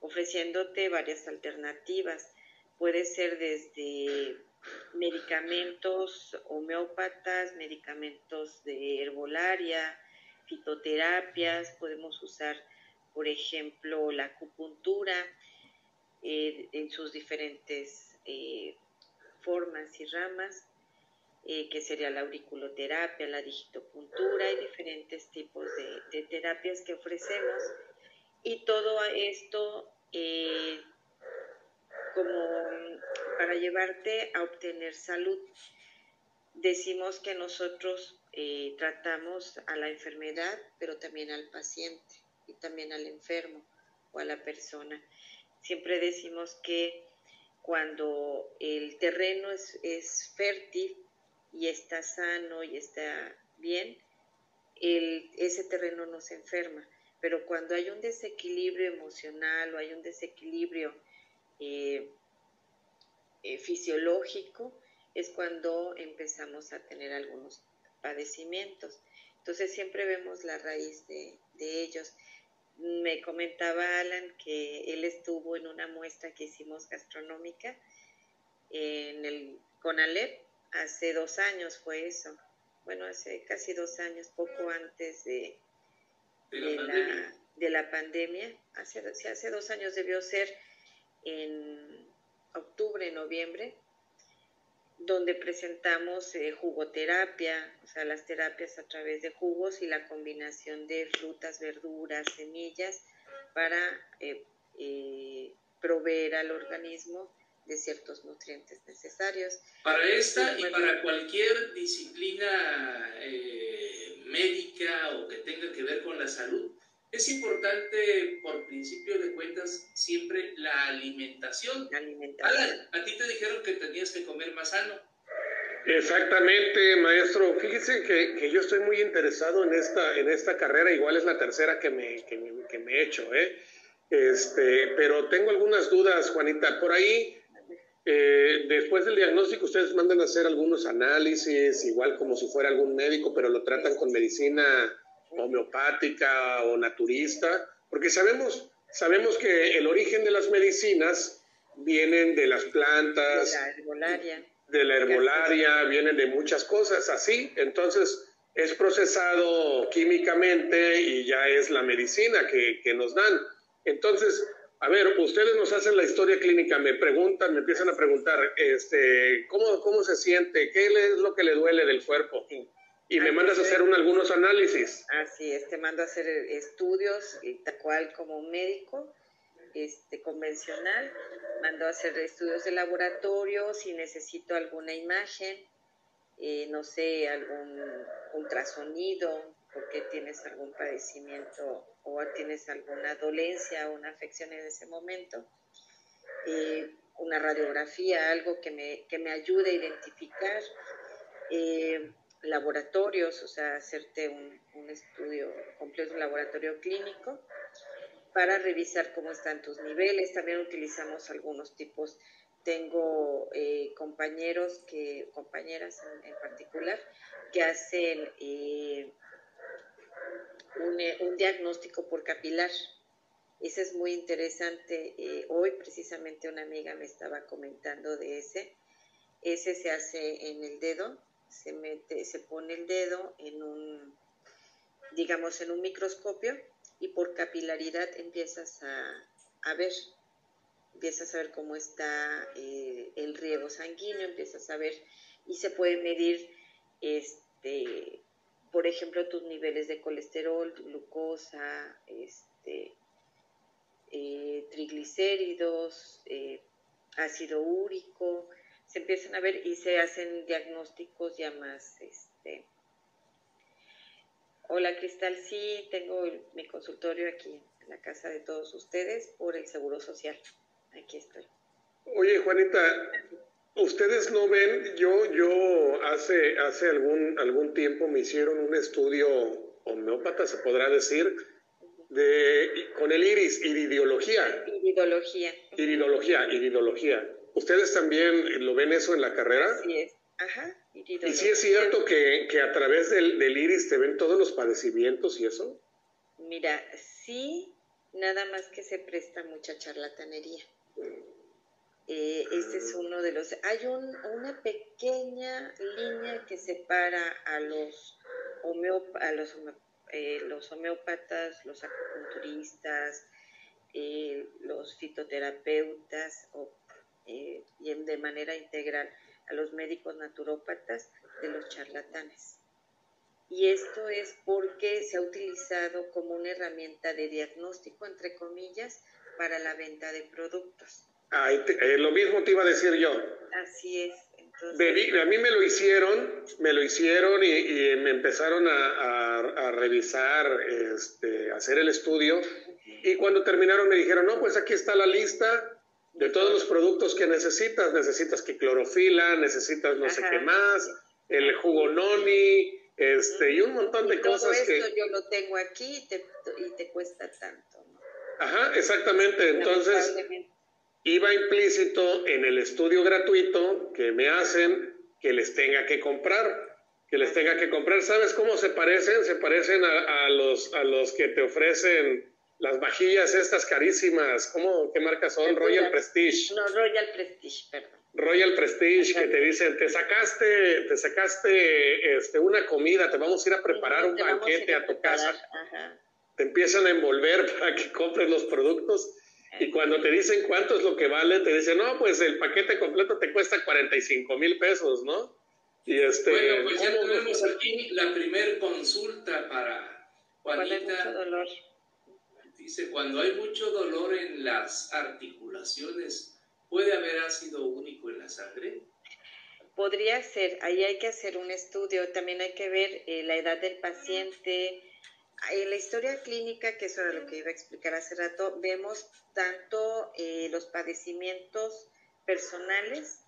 ofreciéndote varias alternativas. Puede ser desde medicamentos homeópatas, medicamentos de herbolaria, fitoterapias, podemos usar, por ejemplo, la acupuntura eh, en sus diferentes eh, formas y ramas, eh, que sería la auriculoterapia, la digitopuntura y diferentes tipos de, terapias que ofrecemos. Y todo esto como para llevarte a obtener salud. Decimos que nosotros eh, tratamos a la enfermedad, pero también al paciente y también al enfermo o a la persona. Siempre decimos que cuando el terreno es, es fértil y está sano y está bien, el, ese terreno no se enferma. Pero cuando hay un desequilibrio emocional o hay un desequilibrio eh, eh, fisiológico es cuando empezamos a tener algunos padecimientos. Entonces siempre vemos la raíz de, ellos. Me comentaba Alan que él estuvo en una muestra que hicimos gastronómica en el hace dos años fue eso, bueno, hace casi dos años, poco antes de, de, la, pandemia, hace, hace dos años debió ser en octubre, noviembre, donde presentamos eh, jugoterapia, o sea, las terapias a través de jugos y la combinación de frutas, verduras, semillas para eh, eh, proveer al organismo de ciertos nutrientes necesarios. Para esta y para cualquier disciplina médica o que tenga que ver con la salud, es importante, por principio de cuentas, siempre la alimentación. Alan, a ti te dijeron que tenías que comer más sano. Exactamente, maestro. Fíjese que, yo estoy muy interesado en esta, en esta carrera, igual es la tercera que me, que me, he hecho. ¿eh? Este, pero tengo algunas dudas, Juanita. Por ahí, eh, después del diagnóstico, ustedes mandan a hacer algunos análisis, igual como si fuera algún médico, pero lo tratan con medicina homeopática o naturista, porque sabemos, sabemos que el origen de las medicinas vienen de las plantas, de la herbolaria, de la herbolaria vienen de muchas cosas así, entonces es procesado químicamente y ya es la medicina que, que nos dan. Entonces, a ver, ustedes nos hacen la historia clínica, me preguntan, me empiezan a preguntar, este, ¿cómo, cómo se siente? ¿Qué es lo que le duele del cuerpo? Y me mandas a hacer un, algunos análisis. Así es, te mando a hacer estudios, tal cual como un médico este, convencional, mando a hacer estudios de laboratorio, si necesito alguna imagen, eh, no sé, algún ultrasonido, porque tienes algún padecimiento o tienes alguna dolencia o una afección en ese momento, eh, una radiografía, algo que me, que me ayude a identificar, eh, laboratorios, o sea, hacerte un, estudio completo, un laboratorio clínico, para revisar cómo están tus niveles. También utilizamos algunos tipos. Tengo eh, compañeros que, compañeras en, particular, que hacen eh, un, diagnóstico por capilar. Ese es muy interesante. Eh, hoy precisamente una amiga me estaba comentando de ese. Ese se hace en el dedo, se mete, se pone el dedo en un, digamos, en un microscopio y por capilaridad empiezas a, ver, empiezas a ver cómo está eh, el riego sanguíneo, empiezas a ver y se puede medir, este, por ejemplo, tus niveles de colesterol, glucosa, este, eh, triglicéridos, eh, ácido úrico, se empiezan a ver y se hacen diagnósticos ya más este, Hola Cristal, sí, tengo mi consultorio aquí en la casa de todos ustedes por el Seguro Social. Aquí estoy. Oye Juanita, ustedes no ven, yo, yo hace, hace algún, algún tiempo me hicieron un estudio homeópata, se podrá decir, de, con el iris, iridiología. Iridología. Iridología, iridología. ¿Ustedes también lo ven eso en la carrera? Sí es. Ajá. ¿Y si es cierto que, a través del, iris te ven todos los padecimientos y eso? Mira, sí, nada más que se presta mucha charlatanería. Este es uno de los... Hay un, una pequeña línea que separa a los, a los, eh, los homeópatas, los acupunturistas, eh, los fitoterapeutas y de manera integral a los médicos naturópatas de los charlatanes. Y esto es porque se ha utilizado como una herramienta de diagnóstico, entre comillas, para la venta de productos. Ah, lo mismo te iba a decir yo. Así es. a mí me lo hicieron, me lo hicieron y, me empezaron a, revisar, este, hacer el estudio. Y cuando terminaron me dijeron, no, pues aquí está la lista, de todos los productos que necesitas. Necesitas que clorofila, necesitas no sé qué más, el jugo noni, este, y un montón de cosas todo esto yo lo tengo aquí y te, y te cuesta tanto. Ajá, exactamente. Entonces, iba implícito en el estudio gratuito que me hacen que les tenga que comprar. Que les tenga que comprar. ¿Sabes cómo se parecen? Se parecen a, a los, a los que te ofrecen las vajillas estas carísimas, ¿cómo, qué marcas son? Royal Prestige. No, Royal Prestige, perdón. Royal Prestige, que te dicen, te sacaste, te sacaste este, una comida, te vamos a ir a preparar un banquete a, tu casa. Te empiezan a envolver para que compres los productos. Y cuando te dicen cuánto es lo que vale, te dicen, no, pues el paquete completo te cuesta 45 mil pesos, ¿no? Y este, bueno, pues ya tenemos aquí la primer consulta para Juanita. dolor Dice, cuando hay mucho dolor en las articulaciones, ¿puede haber ácido único en la sangre? Podría ser, ahí hay que hacer un estudio, también hay que ver eh, la edad del paciente. En la historia clínica, que eso era lo que iba a explicar hace rato, vemos tanto eh, los padecimientos personales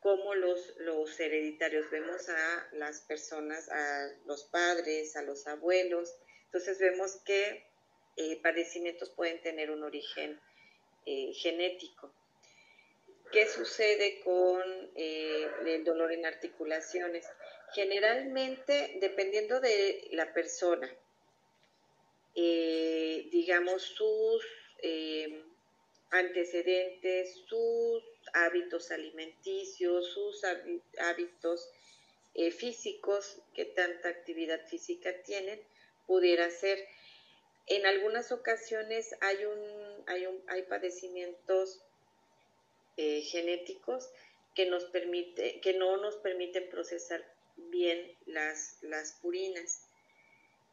como los, hereditarios. Vemos a las personas, a los padres, a los abuelos. Entonces vemos que eh, padecimientos pueden tener un origen eh, genético. ¿Qué sucede con el dolor en articulaciones? Generalmente, dependiendo de la persona, digamos, sus antecedentes, sus hábitos alimenticios, sus hábitos físicos, que tanta actividad física tienen, pudiera ser. En algunas ocasiones hay, un, hay, un, hay padecimientos eh, genéticos que, nos permite, que no nos permiten procesar bien las, las purinas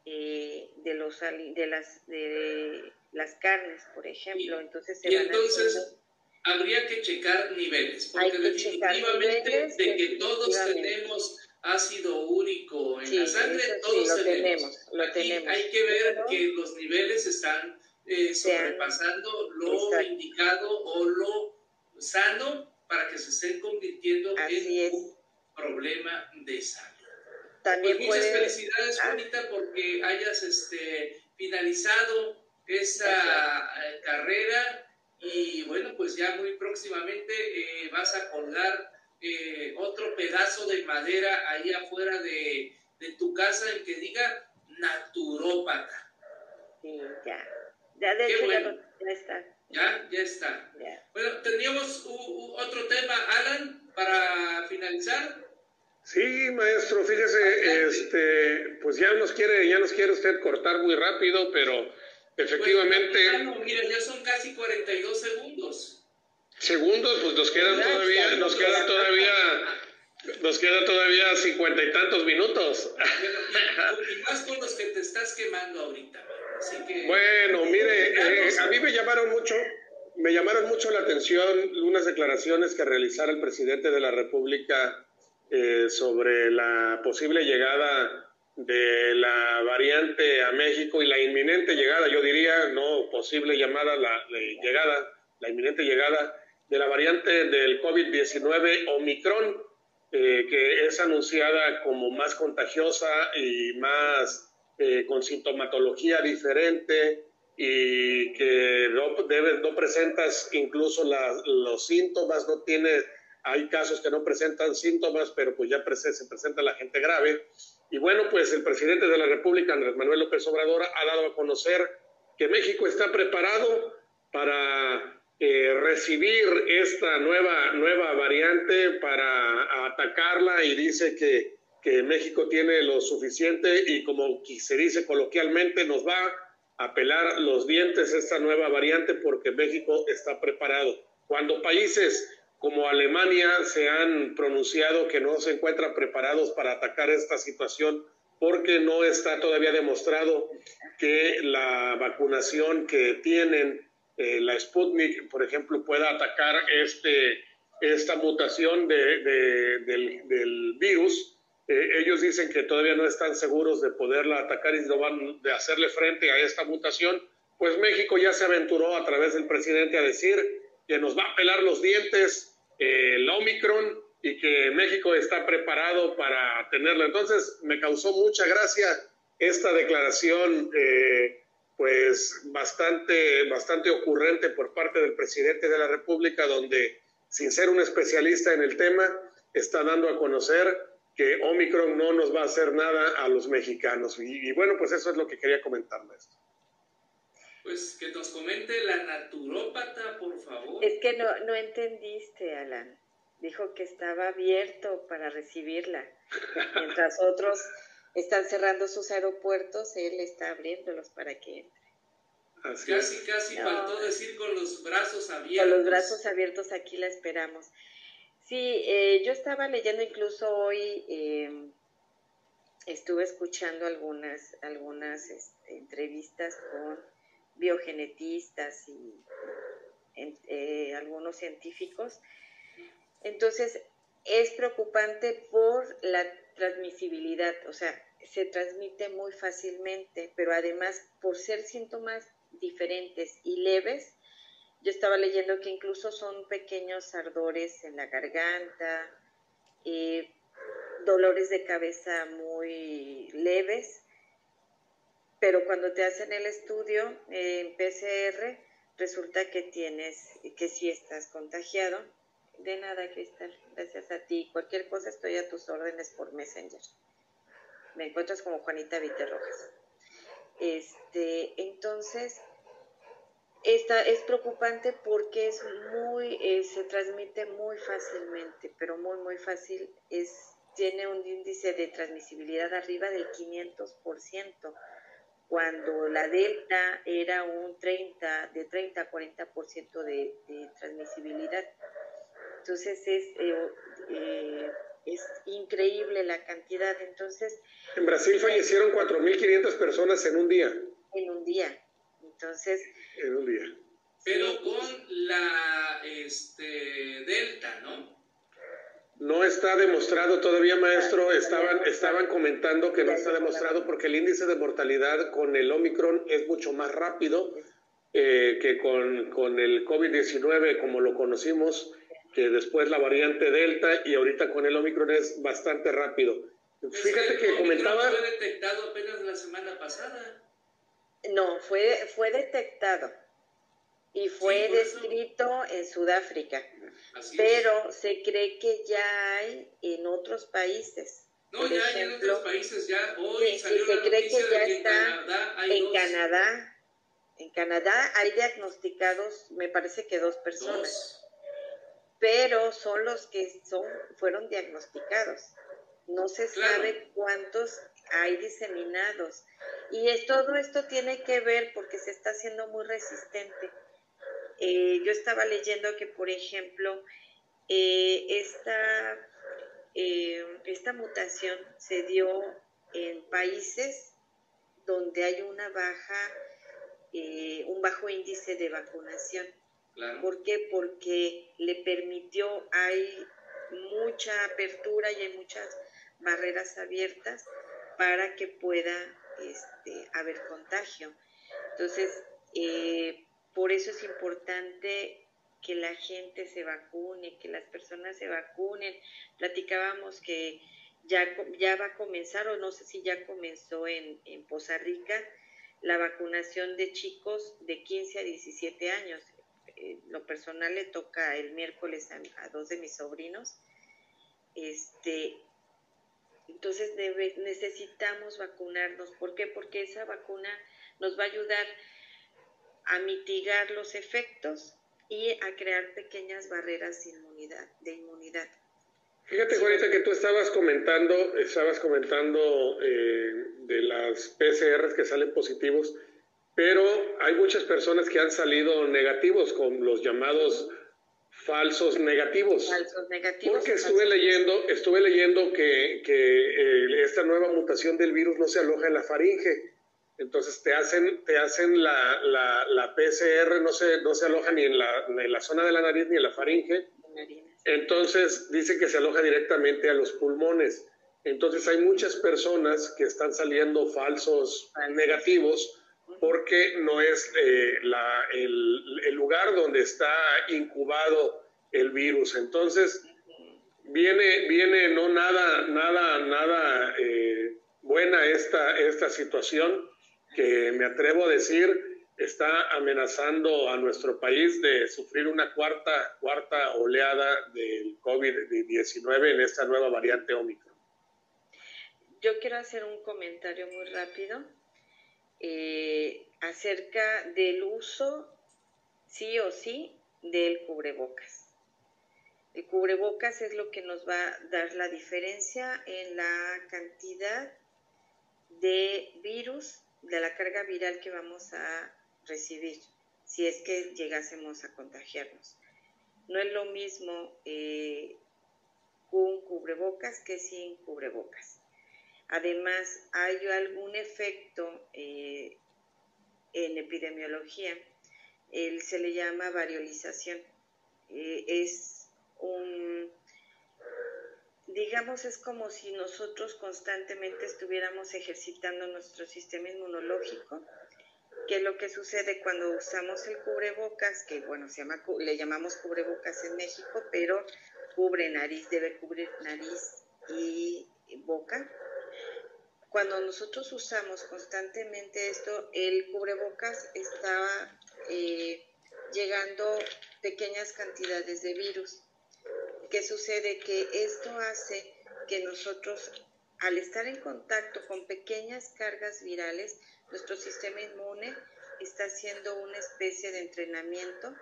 eh, de, los, de, las, de las carnes, por ejemplo. entonces, y entonces habría que checar niveles, porque definitivamente de que todos tenemos ácido úrico en la sangre, todos lo tenemos. lo tenemos. Hay que ver que los niveles están eh, sobrepasando lo indicado o lo sano para que se estén convirtiendo en un problema de salud. También pues muchas felicidades, ah. Juanita, porque hayas este, finalizado esa eh, carrera y bueno, pues ya muy próximamente eh, vas a colgar eh, otro pedazo de madera ahí afuera de, tu casa en que diga naturópata. Sí, ya. Ya de hecho ya, está. Ya, ya está. Bueno, teníamos otro tema, Alan, para finalizar. Sí, maestro, fíjese, este, pues ya nos quiere, ya nos quiere usted cortar muy rápido, pero efectivamente. mira, ya son casi 42 segundos segundos, pues nos quedan todavía, nos quedan todavía, nos quedan todavía cincuenta y tantos minutos. Y más con los que te estás quemando ahorita. bueno, mire, eh, a mí me llamaron mucho, me llamaron mucho la atención unas declaraciones que realizara el presidente de la República eh, sobre la posible llegada de la variante a México y la inminente llegada, yo diría, no posible llamada, la llegada, la inminente llegada de la variante del COVID-19 Omicron, eh, que es anunciada como más contagiosa y más eh, con sintomatología diferente y que no, no presentas incluso los síntomas, no tiene, hay casos que no presentan síntomas, pero pues ya se presenta la gente grave. Y bueno, pues el presidente de la República, Andrés Manuel López Obrador, ha dado a conocer que México está preparado para eh, recibir esta nueva, nueva variante para atacarla y dice que, que México tiene lo suficiente y como se dice coloquialmente nos va a pelar los dientes esta nueva variante porque México está preparado. Cuando países como Alemania se han pronunciado que no se encuentran preparados para atacar esta situación porque no está todavía demostrado que la vacunación que tienen eh, la Sputnik, por ejemplo, pueda atacar este, esta mutación de, del, virus. Eh, ellos dicen que todavía no están seguros de poderla atacar y no van de hacerle frente a esta mutación. Pues México ya se aventuró a través del presidente a decir que nos va a pelar los dientes el Omicron y que México está preparado para tenerlo. Entonces me causó mucha gracia esta declaración pues bastante, bastante ocurrente por parte del presidente de la República, donde sin ser un especialista en el tema, está dando a conocer que Omicron no nos va a hacer nada a los mexicanos. Y, bueno, pues eso es lo que quería comentarles. Pues que nos comente la naturópata, por favor. Es que no, no entendiste, Alan. Dijo que estaba abierto para recibirla, mientras otros están cerrando sus aeropuertos, él está abriéndolos para que entre. casi, casi faltó decir con los brazos abiertos. Con los brazos abiertos aquí la esperamos. Sí, eh, yo estaba leyendo incluso hoy, em, estuve escuchando algunas, algunas este, entrevistas con biogenetistas y eh, algunos científicos. Entonces, es preocupante por la transmisibilidad, o sea, se transmite muy fácilmente, pero además por ser síntomas diferentes y leves, yo estaba leyendo que incluso son pequeños ardores en la garganta, dolores de cabeza muy leves, pero cuando te hacen el estudio en PCR, resulta que tienes, que sí estás contagiado. De nada, Cristal, gracias a ti. Cualquier cosa estoy a tus órdenes por Messenger. Me encuentras como Juanita Viterrojas. Este, entonces, esta es preocupante porque es muy, eh, se transmite muy fácilmente, pero muy, muy fácil. Es, tiene un índice de transmisibilidad arriba del 500%, cuando la delta era un 30, de 30 a 40% de, de transmisibilidad. Entonces es, eh, eh, es increíble la cantidad. Entonces. En Brasil fallecieron 4.500 personas en un día. En un día. Entonces. En un día. Pero con la este, Delta, ¿no? No está demostrado todavía, maestro. Estaban, estaban comentando que no está demostrado porque el índice de mortalidad con el Omicron es mucho más rápido eh, que con, con el COVID-19 como lo conocimos, que después la variante Delta y ahorita con el Omicron es bastante rápido. Fíjate que comentaba... Fue detectado apenas la semana pasada. No, fue, fue detectado y fue descrito en Sudáfrica, pero se cree que ya hay en otros países. No, ya hay en otros países, ya hoy salió se la cree que ya está Canadá hay en dos. Canadá. En Canadá hay diagnosticados, me parece que dos personas, Dos. pero son los que son fueron diagnosticados. No se Claro. sabe cuántos hay diseminados. Y es, todo esto tiene que ver porque se está haciendo muy resistente. Eh, yo estaba leyendo que, por ejemplo, eh, esta, eh, esta mutación se dio en países donde hay una baja, un bajo índice de vacunación. Claro. ¿Por qué? Porque le permitió, hay mucha apertura y hay muchas barreras abiertas para que pueda este, haber contagio. Entonces, eh, por eso es importante que la gente se vacune, que las personas se vacunen. Platicábamos que ya, ya va a comenzar, o no sé si ya comenzó en, en Poza Rica, la vacunación de chicos de 15 a 17 años. Eh, lo personal le toca el miércoles a, dos de mis sobrinos. Este, entonces necesitamos vacunarnos. ¿Por qué? Porque esa vacuna nos va a ayudar a mitigar los efectos y a crear pequeñas barreras de inmunidad. De inmunidad. Fíjate, Juanita, que tú estabas comentando, estabas comentando eh, de las PCRs que salen positivos, pero hay muchas personas que han salido negativos con los llamados falsos negativos. Falsos negativos. Porque estuve falsos- leyendo, estuve leyendo que, que, eh, esta nueva mutación del virus no se aloja en la faringe. Entonces te hacen, te hacen la, la, la PCR, no se, no se aloja ni en la, ni en la zona de la nariz ni en la faringe. Entonces dice que se aloja directamente a los pulmones. Entonces hay muchas personas que están saliendo falsos Falsos. negativos porque no es eh, la- el, el lugar donde está incubado el virus. Entonces viene, viene no nada, nada, nada eh, buena esta, esta situación que me atrevo a decir está amenazando a nuestro país de sufrir una cuarta, cuarta oleada del COVID-19 en esta nueva variante Omicron. Yo quiero hacer un comentario muy rápido eh, acerca del uso, sí o sí, del cubrebocas. El cubrebocas es lo que nos va a dar la diferencia en la cantidad de virus, de la carga viral que vamos a recibir, si es que llegásemos a contagiarnos. No es lo mismo eh, con cubrebocas que sin cubrebocas. Además, hay algún efecto eh, en epidemiología, él se le llama variolización. Eh, es un, digamos, es como si nosotros constantemente estuviéramos ejercitando nuestro sistema inmunológico. ¿Qué es lo que sucede cuando usamos el cubrebocas? Que bueno, se llama, le llamamos cubrebocas en México, pero cubre nariz, debe cubrir nariz y boca cuando nosotros usamos constantemente esto, el cubrebocas estaba eh, llegando pequeñas cantidades de virus. ¿Qué sucede? Que esto hace que nosotros, al estar en contacto con pequeñas cargas virales, nuestro sistema inmune está haciendo una especie de entrenamiento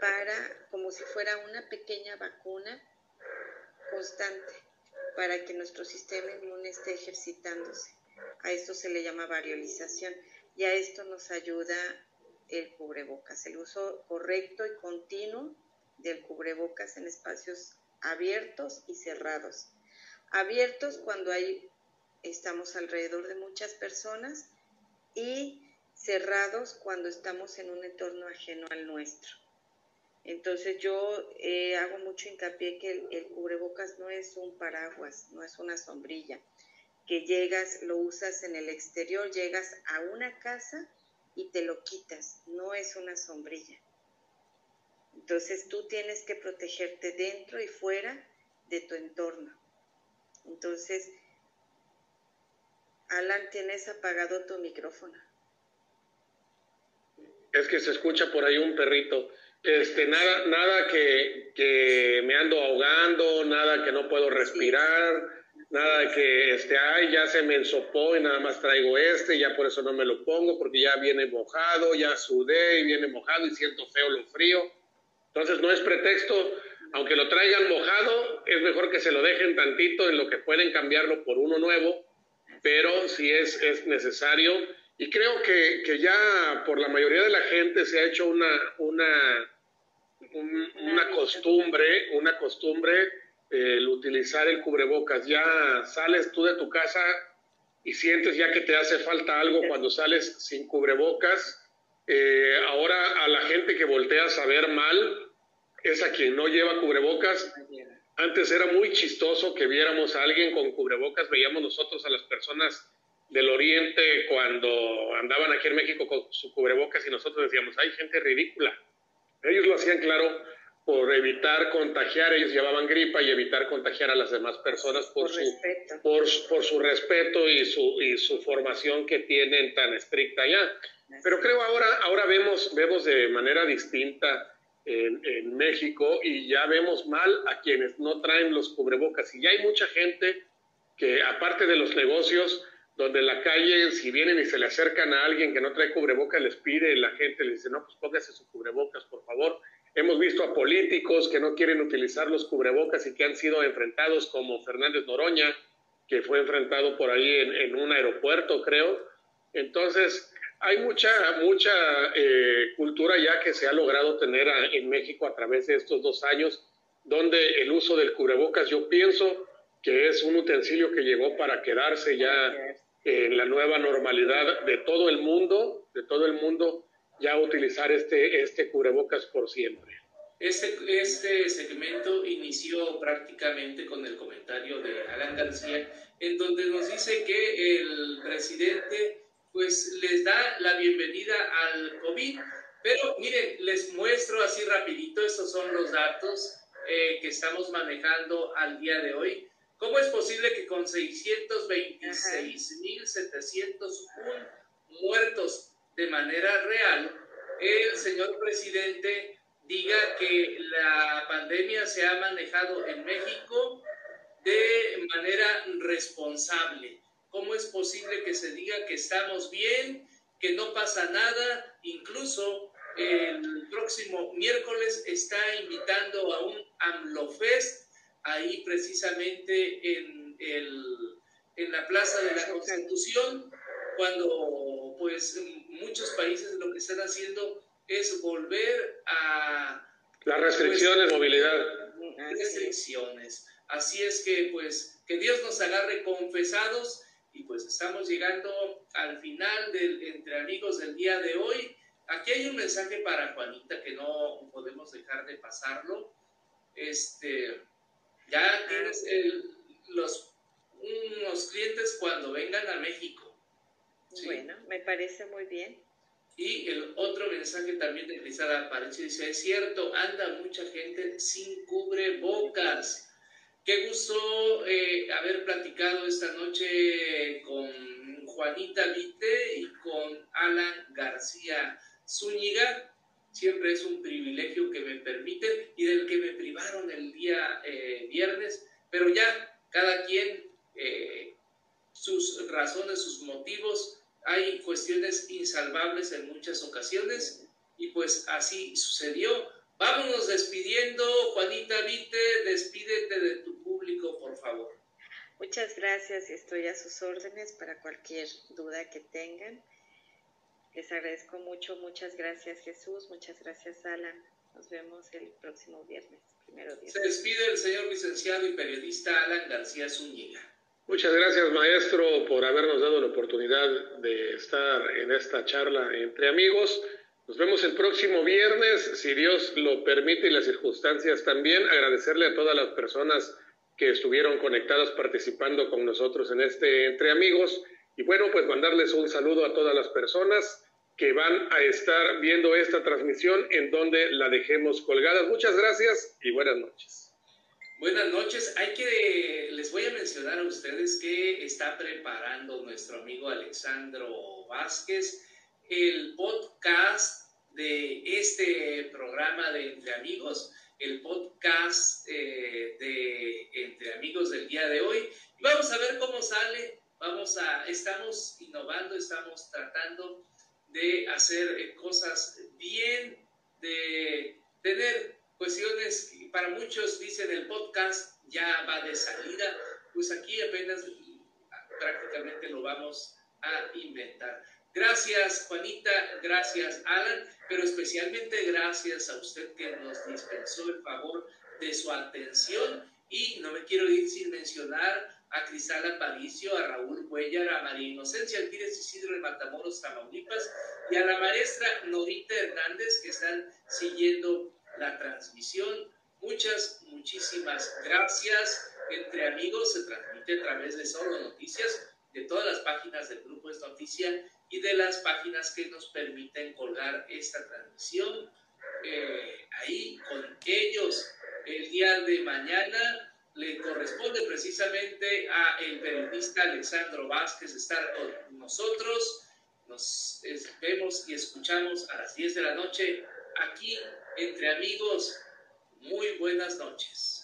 para, como si fuera una pequeña vacuna constante, para que nuestro sistema inmune esté ejercitándose. A esto se le llama variolización y a esto nos ayuda el cubrebocas, el uso correcto y continuo del cubrebocas en espacios abiertos y cerrados. Abiertos cuando hay, estamos alrededor de muchas personas y cerrados cuando estamos en un entorno ajeno al nuestro. Entonces yo eh, hago mucho hincapié que el, el, cubrebocas no es un paraguas, no es una sombrilla, que llegas, lo usas en el exterior, llegas a una casa y te lo quitas, no es una sombrilla. Entonces tú tienes que protegerte dentro y fuera de tu entorno. Entonces, Alan, tienes apagado tu micrófono. Es que se escucha por ahí un perrito. Este, nada, nada que, que me ando ahogando, nada que no puedo respirar. Nada que, este, ay, ya se me ensopó y nada más traigo este, ya por eso no me lo pongo, porque ya viene mojado, ya sudé y viene mojado y siento feo lo frío. Entonces no es pretexto, aunque lo traigan mojado, es mejor que se lo dejen tantito en lo que pueden cambiarlo por uno nuevo, pero si es, es necesario. Y creo que, que ya por la mayoría de la gente se ha hecho una, una, una costumbre, una costumbre el utilizar el cubrebocas. Ya sales tú de tu casa y sientes ya que te hace falta algo cuando sales sin cubrebocas. Eh, ahora a la gente que volteas a ver mal es a quien no lleva cubrebocas. Antes era muy chistoso que viéramos a alguien con cubrebocas, veíamos nosotros a las personas del oriente cuando andaban aquí en México con su cubrebocas y nosotros decíamos, hay gente ridícula. Ellos lo hacían claro por evitar contagiar, ellos llevaban gripa y evitar contagiar a las demás personas por, su, por, por, su respeto y su, y su formación que tienen tan estricta ya. Pero creo ahora, ahora vemos, vemos de manera distinta en, en, México y ya vemos mal a quienes no traen los cubrebocas. Y ya hay mucha gente que, aparte de los negocios, donde en la calle, si vienen y se le acercan a alguien que no trae cubrebocas, les pide, la gente les dice, no, pues póngase su cubrebocas, por favor Hemos visto a políticos que no quieren utilizar los cubrebocas y que han sido enfrentados como Fernández Noroña, que fue enfrentado por ahí en, un aeropuerto, creo. Entonces, hay mucha, mucha eh, cultura ya que se ha logrado tener en México a través de estos dos años, donde el uso del cubrebocas yo pienso que es un utensilio que llegó para quedarse ya en la nueva normalidad de todo el mundo, de todo el mundo, ya utilizar este, este cubrebocas por siempre. Este, este segmento inició prácticamente con el comentario de Alan García, en donde nos dice que el presidente pues les da la bienvenida al COVID, pero miren, les muestro así rapidito, estos son los datos eh, que estamos manejando al día de hoy. ¿Cómo es posible que con 626.701 muertos de manera real, el señor presidente diga que la pandemia se ha manejado en México de manera responsable. ¿Cómo es posible que se diga que estamos bien, que no pasa nada? Incluso el próximo miércoles está invitando a un AMLOFest ahí precisamente en, el, en la Plaza de la Constitución, cuando pues muchos países lo que están haciendo es volver a... Las restricciones de movilidad. Restricciones. Así es que pues que Dios nos agarre confesados y pues estamos llegando al final del Entre Amigos del día de hoy. Aquí hay un mensaje para Juanita que no podemos dejar de pasarlo. Este, ya tienes los, unos clientes cuando vengan a México. Bueno, me parece muy bien. Y el otro mensaje también de Cristal Aparicio dice, es cierto, anda mucha gente sin cubrebocas. Qué gusto eh, haber platicado esta noche con Juanita Vite y con Alan García Zúñiga. Siempre es un privilegio que me permiten y del que me privaron el día eh, viernes, pero ya cada quien eh, sus razones, sus motivos. Hay cuestiones insalvables en muchas ocasiones y pues así sucedió. Vámonos despidiendo. Juanita Vite, despídete de tu público, por favor. Muchas gracias y estoy a sus órdenes para cualquier duda que tengan. Les agradezco mucho, muchas gracias Jesús, muchas gracias Alan. Nos vemos el próximo viernes, primero Se despide el señor licenciado y periodista Alan García Zúñiga. Muchas gracias, maestro, por habernos dado la oportunidad de estar en esta charla entre amigos. Nos vemos el próximo viernes, si Dios lo permite y las circunstancias también. Agradecerle a todas las personas que estuvieron conectadas participando con nosotros en este Entre Amigos. Y bueno, pues mandarles un saludo a todas las personas que van a estar viendo esta transmisión en donde la dejemos colgada. Muchas gracias y buenas noches. Buenas noches. Hay que les voy a mencionar a ustedes que está preparando nuestro amigo Alexandro Vázquez el podcast de este programa de Entre Amigos, el podcast eh, de Entre Amigos del día de hoy. Vamos a ver cómo sale. Vamos a, estamos innovando, estamos tratando de hacer cosas bien, de tener cuestiones, para muchos dicen el podcast ya va de salida, pues aquí apenas prácticamente lo vamos a inventar. Gracias Juanita, gracias Alan, pero especialmente gracias a usted que nos dispensó el favor de su atención y no me quiero ir sin mencionar a Cristal Aparicio, a Raúl Cuellar, a María Inocencia Alquírez Isidro de Matamoros, Tamaulipas y a la maestra Norita Hernández que están siguiendo la transmisión. Muchas, muchísimas gracias. Entre amigos se transmite a través de Solo Noticias, de todas las páginas del grupo Es Noticia y de las páginas que nos permiten colgar esta transmisión. Eh, ahí con ellos el día de mañana le corresponde precisamente a el periodista Alexandro Vázquez estar con nosotros. Nos vemos y escuchamos a las 10 de la noche aquí entre amigos. Muy buenas noches.